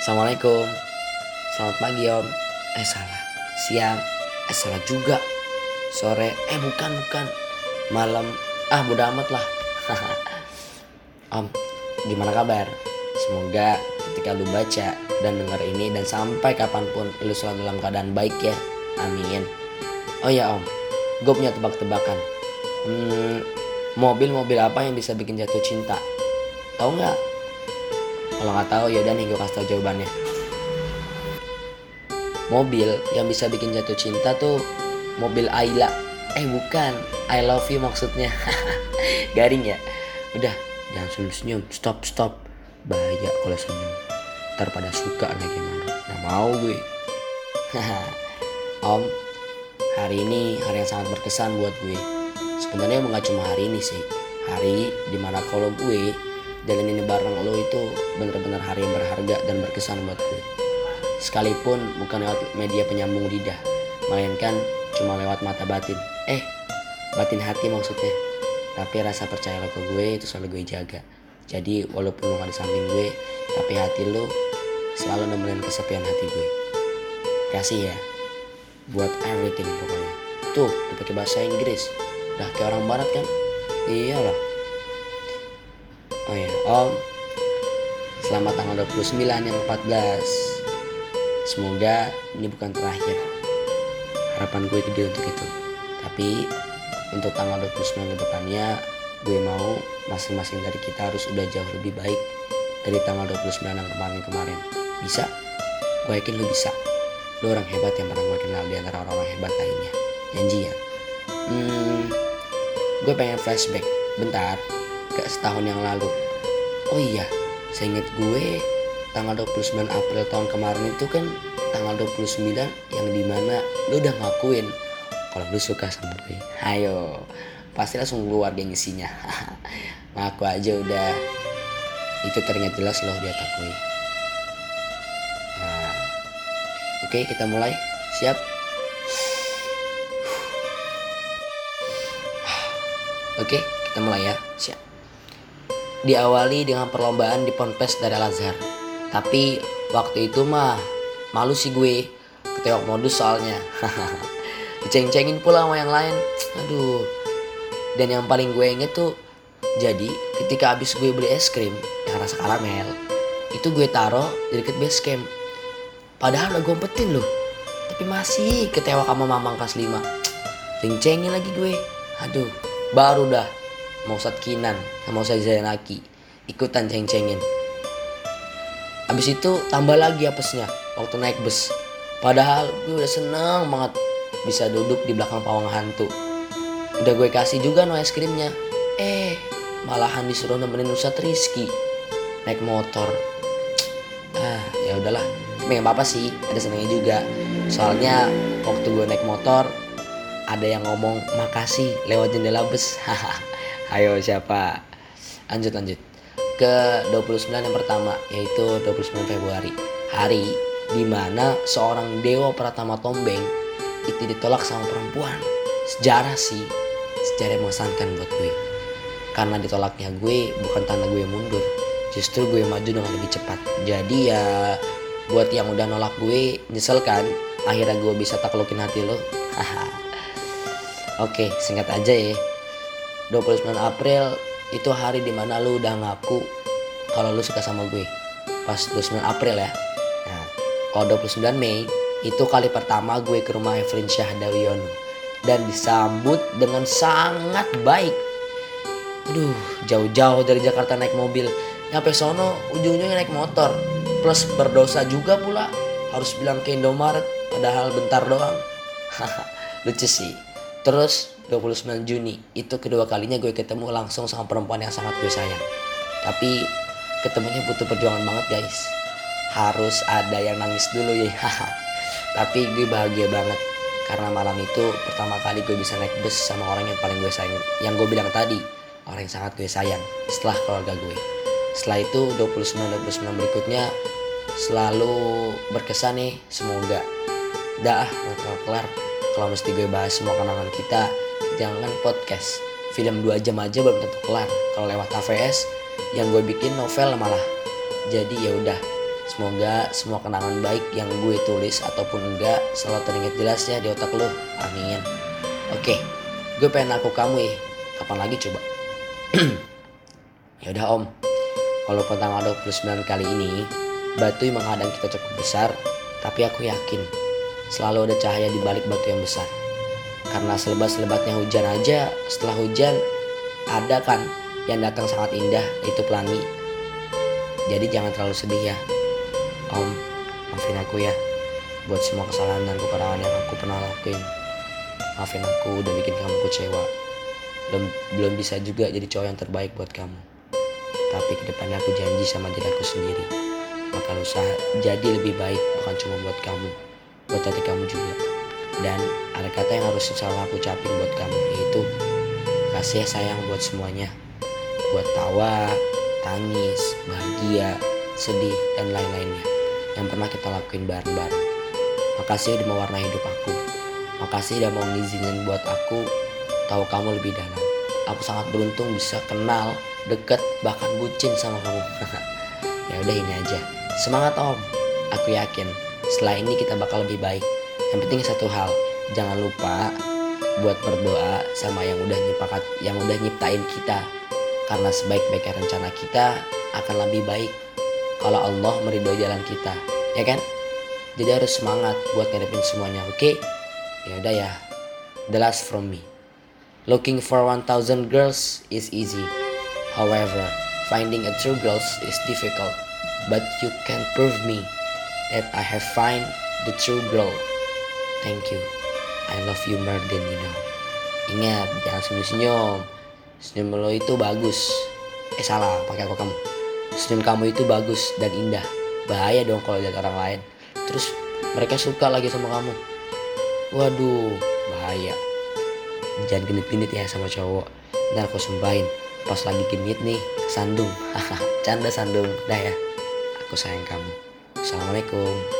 Assalamualaikum. Selamat pagi om. Eh salah. Siang. Eh salah juga. Sore. Eh bukan bukan. Malam. Ah bodo amat lah. Om Gimana kabar? Semoga ketika lu baca Dan denger ini Dan sampai kapan pun Lu selalu dalam keadaan baik ya. Amin. Oh ya om. Gue punya tebak-tebakan. Hmm Mobil-mobil apa yang bisa bikin jatuh cinta Tahu nggak? Kalau nggak tahu ya udah nih gue kasih tau jawabannya. Mobil yang bisa bikin jatuh cinta tuh mobil Ayla. Eh bukan, I love you maksudnya. Garing ya. Udah, jangan senyum-senyum. Stop, stop. Bahaya kalau senyum. Ntar pada suka lagi gimana. Nah mau gue. Om, hari ini hari yang sangat berkesan buat gue. Sebenarnya nggak cuma hari ini sih. Hari di mana kalau gue jalan ini bareng lo itu bener-bener hari yang berharga dan berkesan buat gue. Sekalipun bukan lewat media penyambung lidah, melainkan cuma lewat mata batin. Eh, batin hati maksudnya. Tapi rasa percaya lo ke gue itu selalu gue jaga. Jadi walaupun lo gak di samping gue, tapi hati lo selalu nemenin kesepian hati gue. Kasih ya, buat everything pokoknya. Tuh, dipakai bahasa Inggris. Udah kayak orang barat kan? Iyalah. Oh ya, Om. Selamat tanggal 29 yang 14. Semoga ini bukan terakhir. Harapan gue gede untuk itu. Tapi untuk tanggal 29 ke depannya, gue mau masing-masing dari kita harus udah jauh lebih baik dari tanggal 29 yang kemarin-kemarin. Bisa? Gue yakin lu bisa. Lu orang hebat yang pernah gue kenal di antara orang-orang hebat lainnya. Janji ya. Hmm, gue pengen flashback bentar ke setahun yang lalu. Oh iya, saya ingat gue tanggal 29 April tahun kemarin itu kan tanggal 29 yang di mana lu udah ngakuin kalau lu suka sama gue. Ayo, pasti langsung keluar gengsinya. Ngaku aja udah itu ternyata jelas loh di otak gue. Nah, oke kita mulai. Siap? Oke, kita mulai ya. Siap diawali dengan perlombaan di Ponpes dari Al-Azhar. Tapi waktu itu mah malu sih gue ketewak modus soalnya. Diceng-cengin pula sama yang lain. Aduh. Dan yang paling gue inget tuh jadi ketika habis gue beli es krim yang rasa karamel itu gue taruh di deket base camp. Padahal udah gue umpetin loh. Tapi masih ketewak sama mamang kelas 5. Ceng-cengin lagi gue. Aduh, baru dah mau Ustadz Kinan sama Ustadz Zainaki. Ikutan ceng-cengin. Abis itu tambah lagi apesnya waktu naik bus. Padahal gue udah seneng banget bisa duduk di belakang pawang hantu. Udah gue kasih juga no es krimnya. Eh malahan disuruh nemenin Ustadz Rizky naik motor. Ah ya udahlah. Tapi gak apa-apa sih ada senengnya juga. Soalnya waktu gue naik motor ada yang ngomong makasih lewat jendela bus. Hahaha Ayo siapa? Lanjut lanjut. Ke 29 yang pertama yaitu 29 Februari. Hari di mana seorang dewa Pratama Tombeng itu ditolak sama perempuan. Sejarah sih, sejarah mengesankan buat gue. Karena ditolaknya gue bukan tanda gue mundur, justru gue maju dengan lebih cepat. Jadi ya buat yang udah nolak gue nyesel kan akhirnya gue bisa taklukin hati lo oke singkat aja ya 29 April itu hari di mana lu udah ngaku kalau lu suka sama gue. Pas 29 April ya. Nah kalau 29 Mei itu kali pertama gue ke rumah Evelyn Syahdawiono dan disambut dengan sangat baik. Aduh jauh-jauh dari Jakarta naik mobil. Nyampe sono ujung-ujungnya naik motor. Plus berdosa juga pula. Harus bilang ke Indomaret padahal bentar doang. Lucu sih terus 29 Juni itu kedua kalinya gue ketemu langsung sama perempuan yang sangat gue sayang. Tapi ketemunya butuh perjuangan banget guys. Harus ada yang nangis dulu ya. Tapi gue bahagia banget karena malam itu pertama kali gue bisa naik bus sama orang yang paling gue sayang. Yang gue bilang tadi orang yang sangat gue sayang setelah keluarga gue. Setelah itu 29 29 berikutnya selalu berkesan nih semoga dah kelar kelar kalau mesti gue bahas semua kenangan kita jangan podcast. Film dua jam aja belum tentu kelar. Kalau lewat AVS yang gue bikin novel malah. Jadi ya udah semoga semua kenangan baik yang gue tulis ataupun enggak selalu teringat jelas ya di otak lo amin. Oke gue pengen aku kamu ya. Kapan lagi coba? Ya udah om. Walaupun tanggal 29 kali ini batu yang menghadang kita cukup besar tapi aku yakin selalu ada cahaya di balik batu yang besar. Karena selebat-selebatnya hujan aja setelah hujan ada kan yang datang sangat indah itu pelangi. Jadi jangan terlalu sedih ya. Om maafin aku ya. Buat semua kesalahan dan kekurangan yang aku pernah lakuin. Maafin aku udah bikin kamu kecewa. Belum belum bisa juga jadi cowok yang terbaik buat kamu. Tapi ke depannya aku janji sama diri aku sendiri. Bakal usaha jadi lebih baik bukan cuma buat kamu buat hati kamu juga. Dan ada kata yang harus selalu aku ucapin buat kamu yaitu kasih sayang buat semuanya. Buat tawa tangis bahagia sedih dan lain-lainnya yang pernah kita lakuin bareng-bareng. Makasih udah mewarnai hidup aku. Makasih udah mau ngizinin buat aku tahu kamu lebih dalam. Aku sangat beruntung bisa kenal deket bahkan bucin sama kamu. Ya udah ini aja. Semangat om. Aku yakin setelah ini kita bakal lebih baik. Yang penting satu hal jangan lupa buat berdoa sama yang udah nyipakat yang udah nyiptain kita. Karena sebaik-baiknya rencana kita akan lebih baik kalau Allah meridhoi jalan kita. Ya kan? Jadi harus semangat buat ngadepin semuanya oke? Okay? ya udah ya. The last from me. Looking for 1000 girls is easy. However finding a true girl is difficult. But you can prove me that I have find the true girl thank you. I love you more than you know. Ingat jangan senyum-senyum. Senyum lo itu bagus. Eh salah pakai aku kamu. Senyum kamu itu bagus dan indah. Bahaya dong kalau lihat orang lain. Terus mereka suka lagi sama kamu. Waduh bahaya. Jangan genit-genit ya sama cowok. Ntar aku sumpahin. Pas lagi genit nih sandung. Haha canda sandung. Dah ya aku sayang kamu assalamualaikum